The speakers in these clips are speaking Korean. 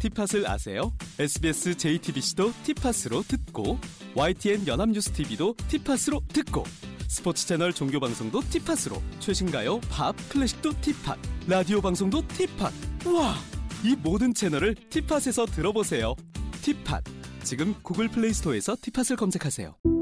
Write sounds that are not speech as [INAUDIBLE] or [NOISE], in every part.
티팟을 아세요? SBS JTBC도 티팟으로 듣고 YTN 연합뉴스 TV도 티팟으로 듣고 스포츠 채널 종교 방송도 티팟으로 최신가요, 팝, 클래식도 티팟, 라디오 방송도 티팟. 와, 이 모든 채널을 티팟에서 들어보세요. 티팟. 지금 구글 플레이 스토어에서 티팟을 검색하세요.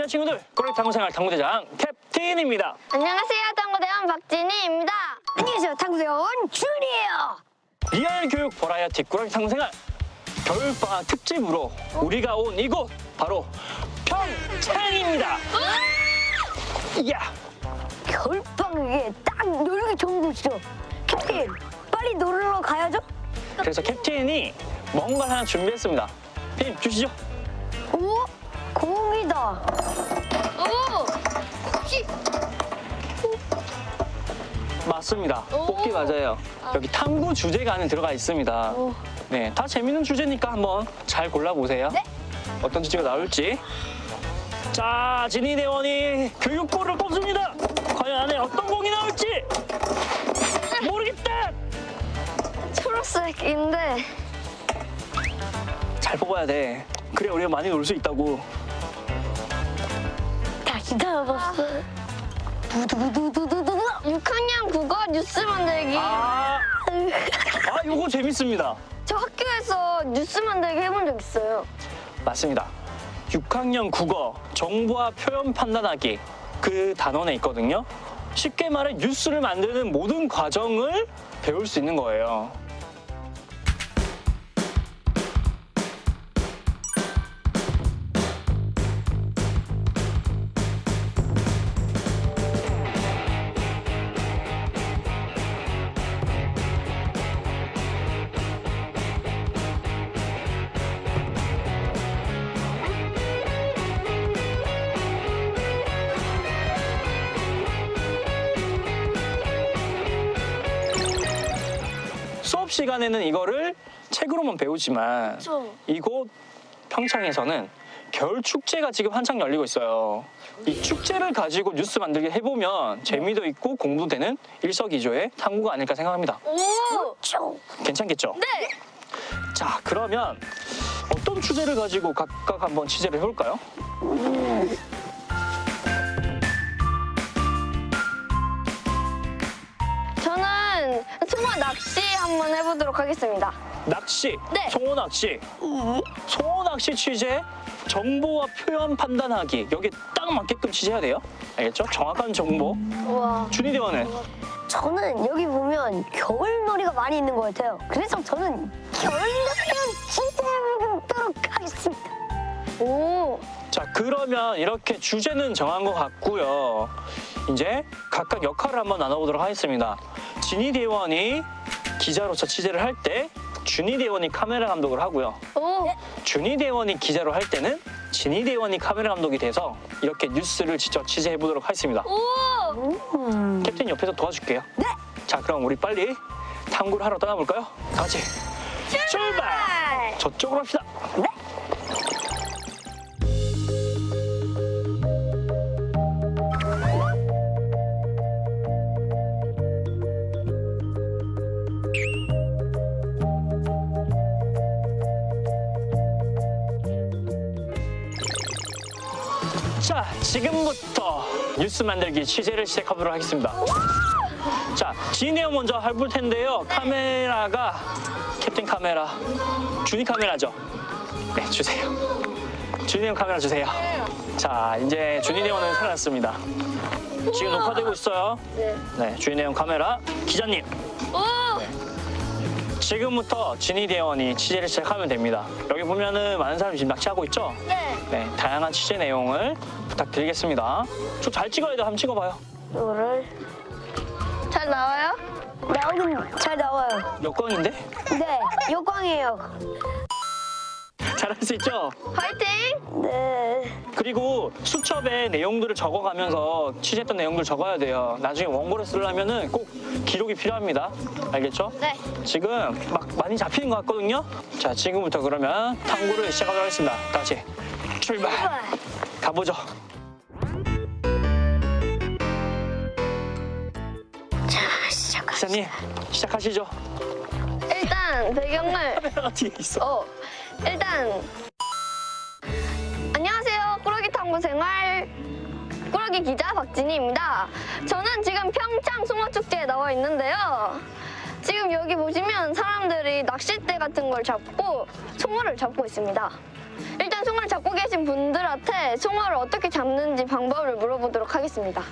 안녕 친구들 꾸러기 탐구생활 탐구대장 캡틴입니다 안녕하세요. 탐구대원 박진희입니다. 안녕하세요. 탐구대원 준이에요. real 교육 버라이어티 꾸러기 탐구생활 겨울방학 특집으로 우리가 온 이곳 바로 평창입니다 야 겨울방학에 딱 놀기 좋은 곳이죠. 캡틴, 빨리 놀러 가야죠. 그래서 캡틴이 뭔가를 하나 준비했습니다 핀 주시죠 오, 공이다. 오, 혹시 맞습니다. 오. 뽑기 맞아요. 여기 탐구 주제가 안에 들어가 있습니다. 오. 네, 다 재밌는 주제니까 한번 잘 골라보세요. 네. 어떤 주제가 나올지. 자 진희 대원이 교육고를 뽑습니다. 과연 안에 어떤 공이 나올지 모르겠다! 초록색인데. 잘 뽑아야 돼. 그래 우리가 많이 놀 수 있다고 다시 나와봤어. 두두두두두두. 6학년 국어 뉴스 만들기. 아, 아 요거 재밌습니다 저 학교에서 뉴스 만들기 해본 적 있어요. 맞습니다 6학년 국어 정보와 표현 판단하기 그 단원에 있거든요 쉽게 말해 뉴스를 만드는 모든 과정을 배울 수 있는 거예요 시간에는 이거를 책으로만 배우지만 그쵸. 이곳 평창에서는 겨울 축제가 지금 한창 열리고 있어요. 이 축제를 가지고 뉴스 만들기 해보면 재미도 있고 공부도 되는 일석이조의 탐구가 아닐까 생각합니다. 오, 괜찮겠죠? 네. 자, 그러면 어떤 주제를 가지고 각각 한번 취재를 해볼까요? 저는 송어 낚시 한번 해보도록 하겠습니다. 낚시, 네. 송어 낚시, 송어 낚시 취재, 정보와 표현 판단하기 여기 딱 맞게끔 취재해야 돼요. 알겠죠? 정확한 정보. 우와. 준희 대원은 저는 여기 보면 겨울놀이가 많이 있는 것 같아요. 그래서 저는 겨울놀이를 [LAUGHS] 취재해보도록 하겠습니다. 오, 자 그러면 이렇게 주제는 정한 것 같고요. 이제 각각 역할을 한번 나눠보도록 하겠습니다. 진희 대원이 기자로서 취재를 할 때 준희 대원이 카메라 감독을 하고요. 오, 준희 대원이 기자로 할 때는 진희 대원이 카메라 감독이 돼서 이렇게 뉴스를 직접 취재해 보도록 하겠습니다. 오. 음, 캡틴 옆에서 도와줄게요. 네. 자 그럼 우리 빨리 탐구를 하러 떠나볼까요? 다 같이 출발! 저쪽으로 합시다. 자, 지금부터 뉴스 만들기 취재를 시작하도록 하겠습니다. 자, 진이형 먼저 해볼 텐데요. 카메라가 캡틴 카메라, 준이 카메라죠. 네, 주세요. 준이 형 카메라 주세요. 자, 이제 준이 대원은 살아났습니다. 지금 녹화되고 있어요. 네. 네, 준이 형 카메라 기자님. 네. 지금부터 진희 대원이 취재를 시작하면 됩니다. 여기 보면은 많은 사람이 지금 낚시하고 있죠? 네. 네, 다양한 취재 내용을 부탁드리겠습니다. 좀잘 찍어야 돼, 한번 찍어봐요. 이거를 잘 나와요? 나오긴 잘 나와요. 역광인데? 네, 요광이에요. 잘할 수 있죠? 화이팅! 네. 그리고 수첩에 내용들을 적어가면서 취재했던 내용들 적어야 돼요. 나중에 원고를 쓰려면은 꼭 기록이 필요합니다. 알겠죠? 네. 지금 막 많이 잡히는 것 같거든요. 자, 지금부터 그러면 탐구를 시작하도록 하겠습니다. 다 같이 출발. 가보죠. 기자님, 시작하시죠. 일단 배경을 [LAUGHS] 카메라가 뒤에 있어. 어 일단 안녕하세요 꾸러기 탐구 생활 꾸러기 기자 박진희입니다. 저는 지금 평창 송어 축제에 나와 있는데요. 지금 여기 보시면 사람들이 낚싯대 같은 걸 잡고 송어를 잡고 있습니다. 일단 송어를 잡고 계신 분들한테 송어를 어떻게 잡는지 방법을 물어보도록 하겠습니다.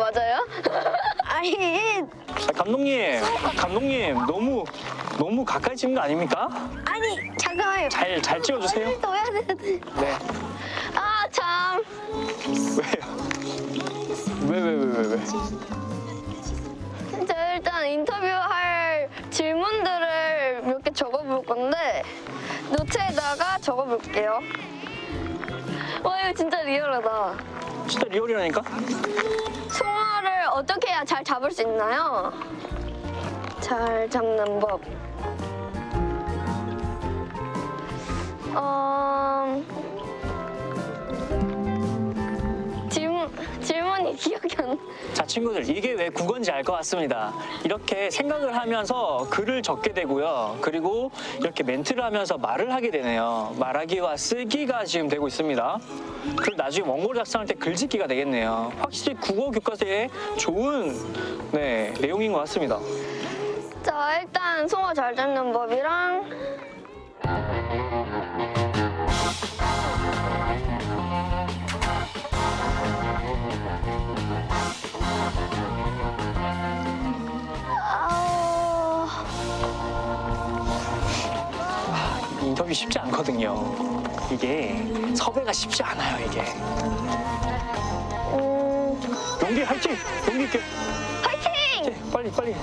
맞아요? [LAUGHS] 아니 아, 감독님, 감독님 너무 너무 가까이 찍는 거 아닙니까? 아니 잠깐만요. 잘 잘 찍어주세요. 또 해야 되는데. 네. 아 참. 왜요? 왜 왜 왜 왜 왜? 저 일단 인터뷰할 질문들을 몇 개 적어볼 건데 노트에다가 적어볼게요. 와 이거 진짜 리얼하다. 진짜 리얼이라니까? 송어를 어떻게 해야 잘 잡을 수 있나요? 잘 잡는 법. 어... 질문 질문이 기억이 안. 자 친구들 이게 왜 국어인지 알 것 같습니다. 이렇게 생각을 하면서 글을 적게 되고요. 그리고 이렇게 멘트를 하면서 말을 하게 되네요. 말하기와 쓰기가 지금 되고 있습니다. 그리고 나중에 원고를 작성할 때 글짓기가 되겠네요. 확실히 국어 교과서에 좋은 네, 내용인 것 같습니다. 자 일단 송어 잘 잡는 법이랑 인터뷰 쉽지 않거든요. 이게 섭외가 쉽지 않아요. 이게 음, 용기 할지 용기 있게 화이팅! 이제 빨리 빨리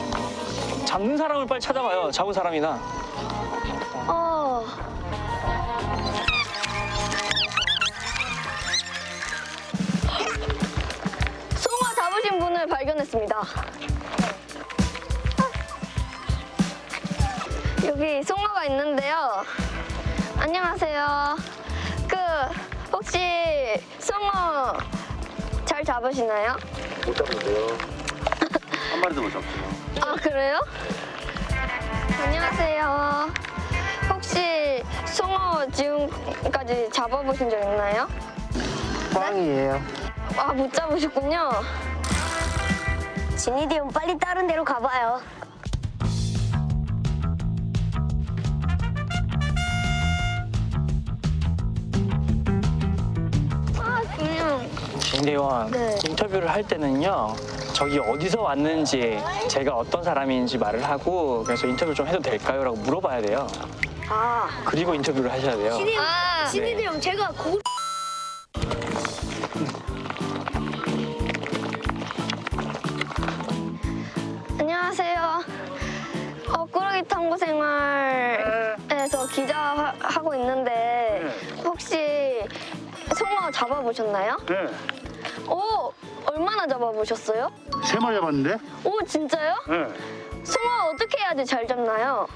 잡는 사람을 빨리 찾아봐요. 잡은 사람이나 어. 송어 잡으신 분을 발견했습니다. 여기 송어가 있는데요. 안녕하세요. 그 혹시 송어 잘 잡으시나요? 못 잡는데요. [LAUGHS] 한 마리도 못 잡고요. 아 그래요? 안녕하세요. 혹시 송어 지금까지 잡아보신 적 있나요? 꽝이에요. 아 못 잡으셨군요. 지니디 형 빨리 다른 데로 가봐요. 김대원 네. 인터뷰를 할 때는요 저기 어디서 왔는지 제가 어떤 사람인지 말을 하고 그래서 인터뷰 좀 해도 될까요? 라고 물어봐야 돼요 아, 그리고 인터뷰를 하셔야 돼요 아 지니디 형 제가 고 안녕하세요. 어, 꾸러기 탐구 생활에서 기자 하- 하고 있는데 혹시 잡아보셨나요? 네. 오 얼마나 잡아보셨어요? 세 마리 잡았는데? 오 진짜요? 네. 송어 어떻게 해야지 잘 잡나요?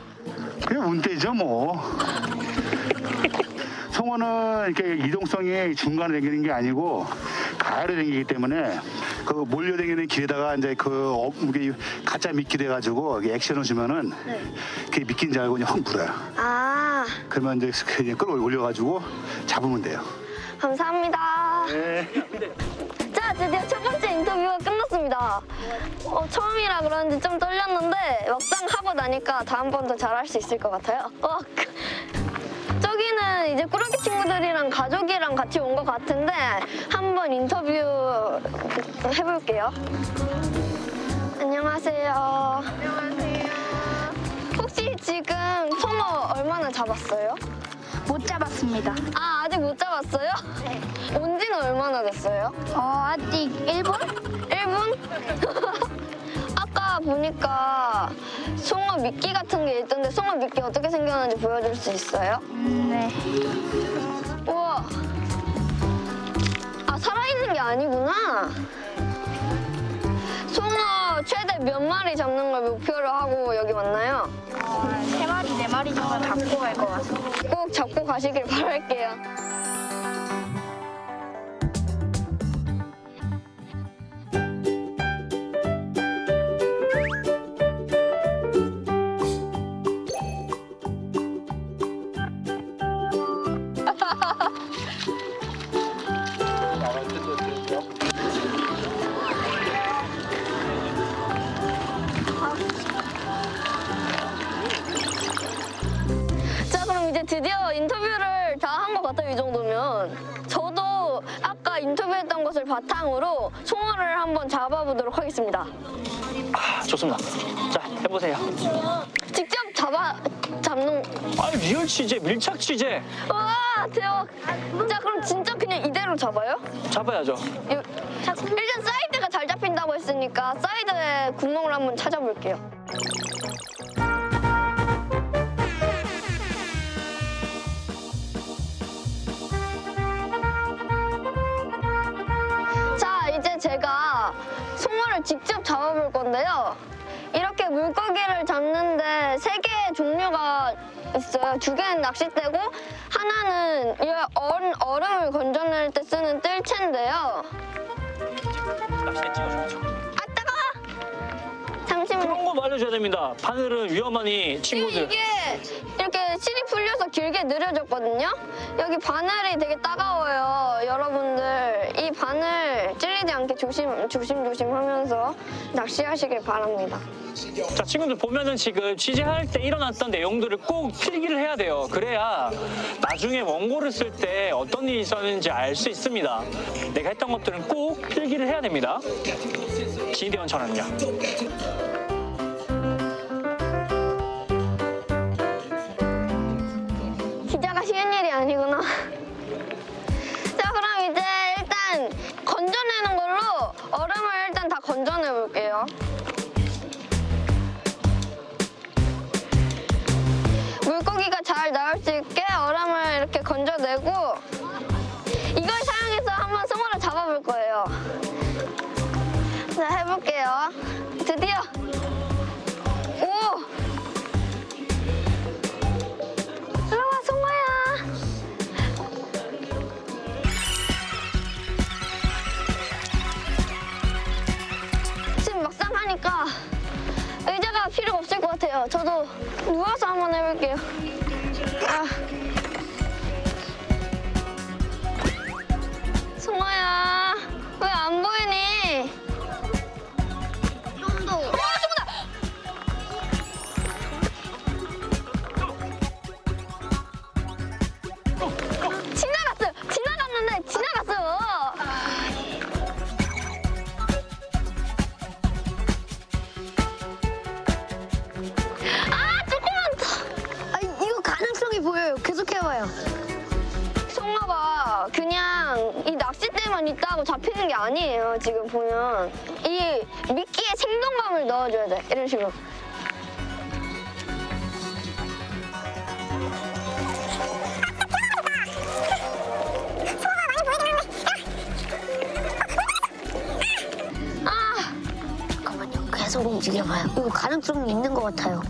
그냥 운대죠, 뭐. [LAUGHS] 송어는 이렇게 이동성이 중간에 다니는 게 아니고 가야로 다니기 때문에 그 몰려다니는 길에다가 이제 그 어, 이게 가짜 미끼 돼가지고 이게 액션을 주면은 그게 미끼인 줄 알고 그냥 확 물어요. 아 그러면 이제 그냥 끌어올려가지고 잡으면 돼요. 감사합니다. 자 드디어 첫 번째 인터뷰가 끝났습니다. 어, 처음이라 그런지 좀 떨렸는데 막상 하고 나니까 다음번도 잘할 수 있을 것 같아요. 와, 그- 저기는 이제 꾸러기 친구들이랑 가족이랑 같이 온 것 같은데 한번 인터뷰 해볼게요. 안녕하세요. 안녕하세요. 혹시 지금 송어 얼마나 잡았어요? 못 잡았습니다. 아, 아직 못 잡았어요? 네. 온 지는 얼마나 됐어요? 어, 아직 1분? 1분? [LAUGHS] 아까 보니까 송어 미끼 같은 게 있던데 송어 미끼 어떻게 생겼는지 보여줄 수 있어요? 네. 우와. 아, 살아있는 게 아니구나. 송어 최대 몇 마리 잡는 걸 목표로 하고 여기 왔나요? 어, 세 마리, 네 마리 정도 잡고 갈 것 같습니다. 꼭 잡고 가시길 바랄게요. 바탕으로 송어를 한번 잡아보도록 하겠습니다. 아, 좋습니다. 자, 해보세요. 직접 잡아, 잡는, 아, real 취재, 밀착 취재. 와, 대박. 자, 그럼 진짜 그냥 이대로 잡아요? 잡아야죠. 요- 일단 사이드가 잘 잡힌다고 했으니까 사이드에 구멍을 한번 찾아볼게요. 송어를 직접 잡아볼 건데요. 이렇게 물고기를 잡는데 세 개의 종류가 있어요. 두 개는 낚싯대고 하나는 이 얼음, 얼음을 건져낼 때 쓰는 뜰채인데요. 낚시대 찍어줘야죠. 아 따가워! 잠시만요. 그런 거 알려줘야 됩니다. 바늘은 위험하니 친구들. 이게 이렇게 실이 풀려서 길게 느려졌거든요. 여기 바늘이 되게 따가워요. 여러분들 이 바늘 찔 리지 않게 조심 조심 조심하면서 낚시하시길 바랍니다. 자, 친구들 보면은 지금 취재할 때 일어났던 내용들을 꼭 필기를 해야 돼요. 그래야 나중에 원고를 쓸 때 어떤 일이 있었는지 알 수 있습니다. 내가 했던 것들은 꼭 필기를 해야 됩니다. 지대원처럼요. 볼게요. 물고기가 잘 나올 수 있게 얼음을 이렇게 건져내고 이걸 사용해서 한번 송어를 잡아볼 거예요. 같아요. 저도 누워서 한번 해볼게요. 아. 송아야, 계속 움직여봐요. 이거 가능성이 있는 것 같아요.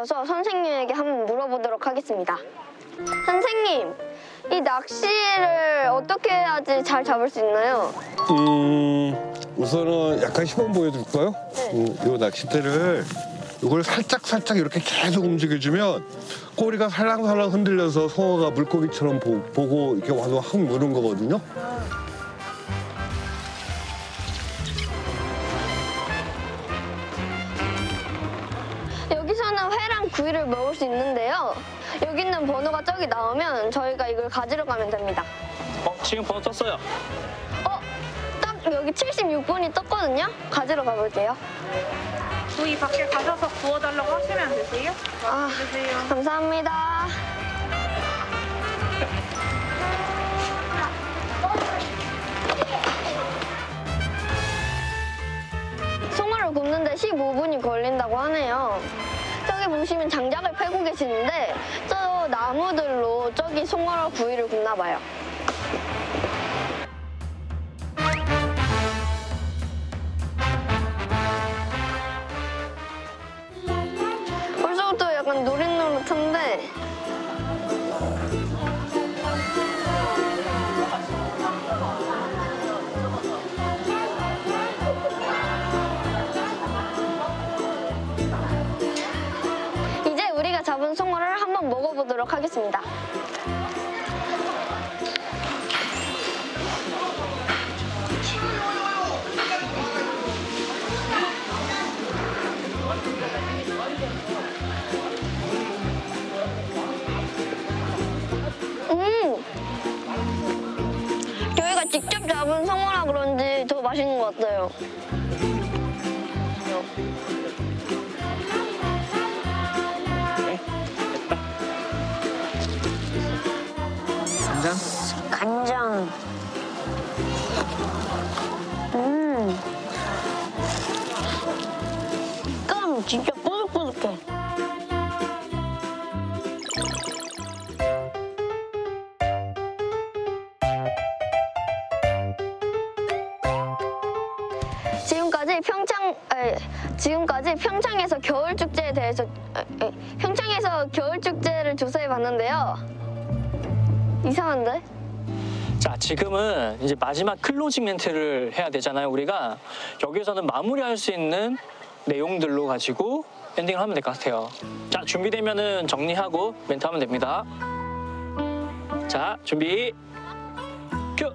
안 잡혀서 선생님에게 한번 물어보도록 하겠습니다. 선생님, 이 낚시를 어떻게 해야지 잘 잡을 수 있나요? 음, 우선은 약간 시범 보여줄까요? 음, 요 낚싯대를 이걸 살짝 살짝 이렇게 계속 움직여주면 꼬리가 살랑살랑 흔들려서 송어가 물고기처럼 보, 고 이렇게 와서 확 무는 거거든요. 있는데요. 여기 있는 번호가 저기 나오면 저희가 이걸 가지러 가면 됩니다. 어, 지금 번호 떴어요. 어? 딱 여기 76분이 떴거든요? 가지러 가볼게요. 구이 밖에 가셔서 구워달라고 하시면 되세요. 아, 드세요. 감사합니다. 송어를 굽는데 15분이 걸린다고 하네요. 저기 보시면 장작을 패고 계시는데 저 나무들로 저기 송어랑 구이를 굽나 봐요. 먹어보도록 하겠습니다. 음! 저희가 직접 잡은 송어라 그런지 더 맛있는 것 같아요. 간장. 지금은 이제 마지막 closing 멘트를 해야 되잖아요, 우리가. 여기서는 마무리할 수 있는 내용들로 가지고 엔딩을 하면 될 것 같아요. 자, 준비되면은 정리하고 멘트 하면 됩니다. 자, 준비. 큐!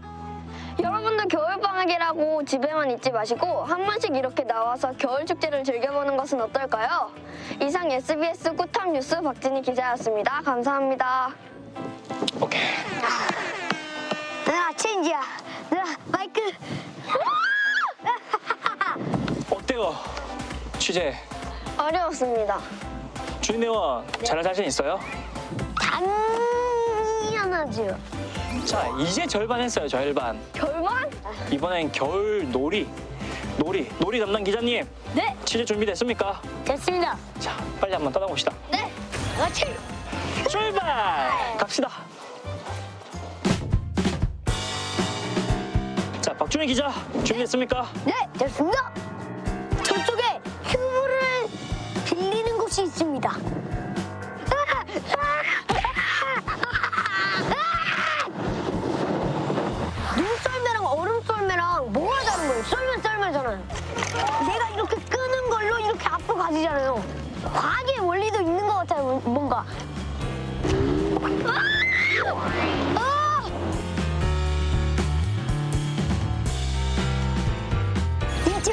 여러분도 겨울방학이라고 집에만 있지 마시고 한 번씩 이렇게 나와서 겨울 축제를 즐겨보는 것은 어떨까요? 이상 SBS 꾸탐 뉴스 박진희 기자였습니다. 감사합니다. 오케이. 누나 체인지야. 누나 마이크. 어때요? 취재. 어려웠습니다. 주인회원 잘할 자신 있어요? 당연하죠. 자, 이제 절반 했어요, 절반. 결만? 이번엔 겨울 놀이. 놀이. 놀이 담당 기자님. 네. 취재 준비됐습니까? 됐습니다. 자, 빨리 한번 떠나봅시다. 네. 같이. 출발! 갑시다. 박준희 기자, 준비됐습니까? 네, 됐습니다. 저쪽에 휴무를 빌리는 곳이 있습니다. 눈썰매랑 얼음 썰매랑 뭐가 다른 거예요? 썰매 썰매잖아요. 내가 이렇게 끄는 걸로 이렇게 앞으로 가지잖아요. 과학의 원리도 있는 것 같아요, 뭔가. 아! 아!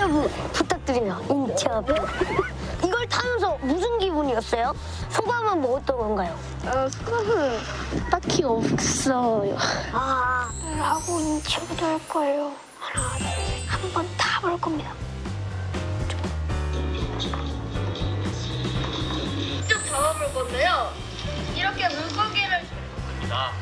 인터뷰 부탁드립니다. 인터뷰. 이걸 타면서 무슨 기분이었어요? 소감은 뭐 어떤 건가요? 어, 소감은 딱히 없어요. 아, 하고 인터뷰도 할 거예요. 하나, 둘, 셋. 한번 다 볼 겁니다. 직접 잡아볼 건데요. 이렇게 물고기를 자,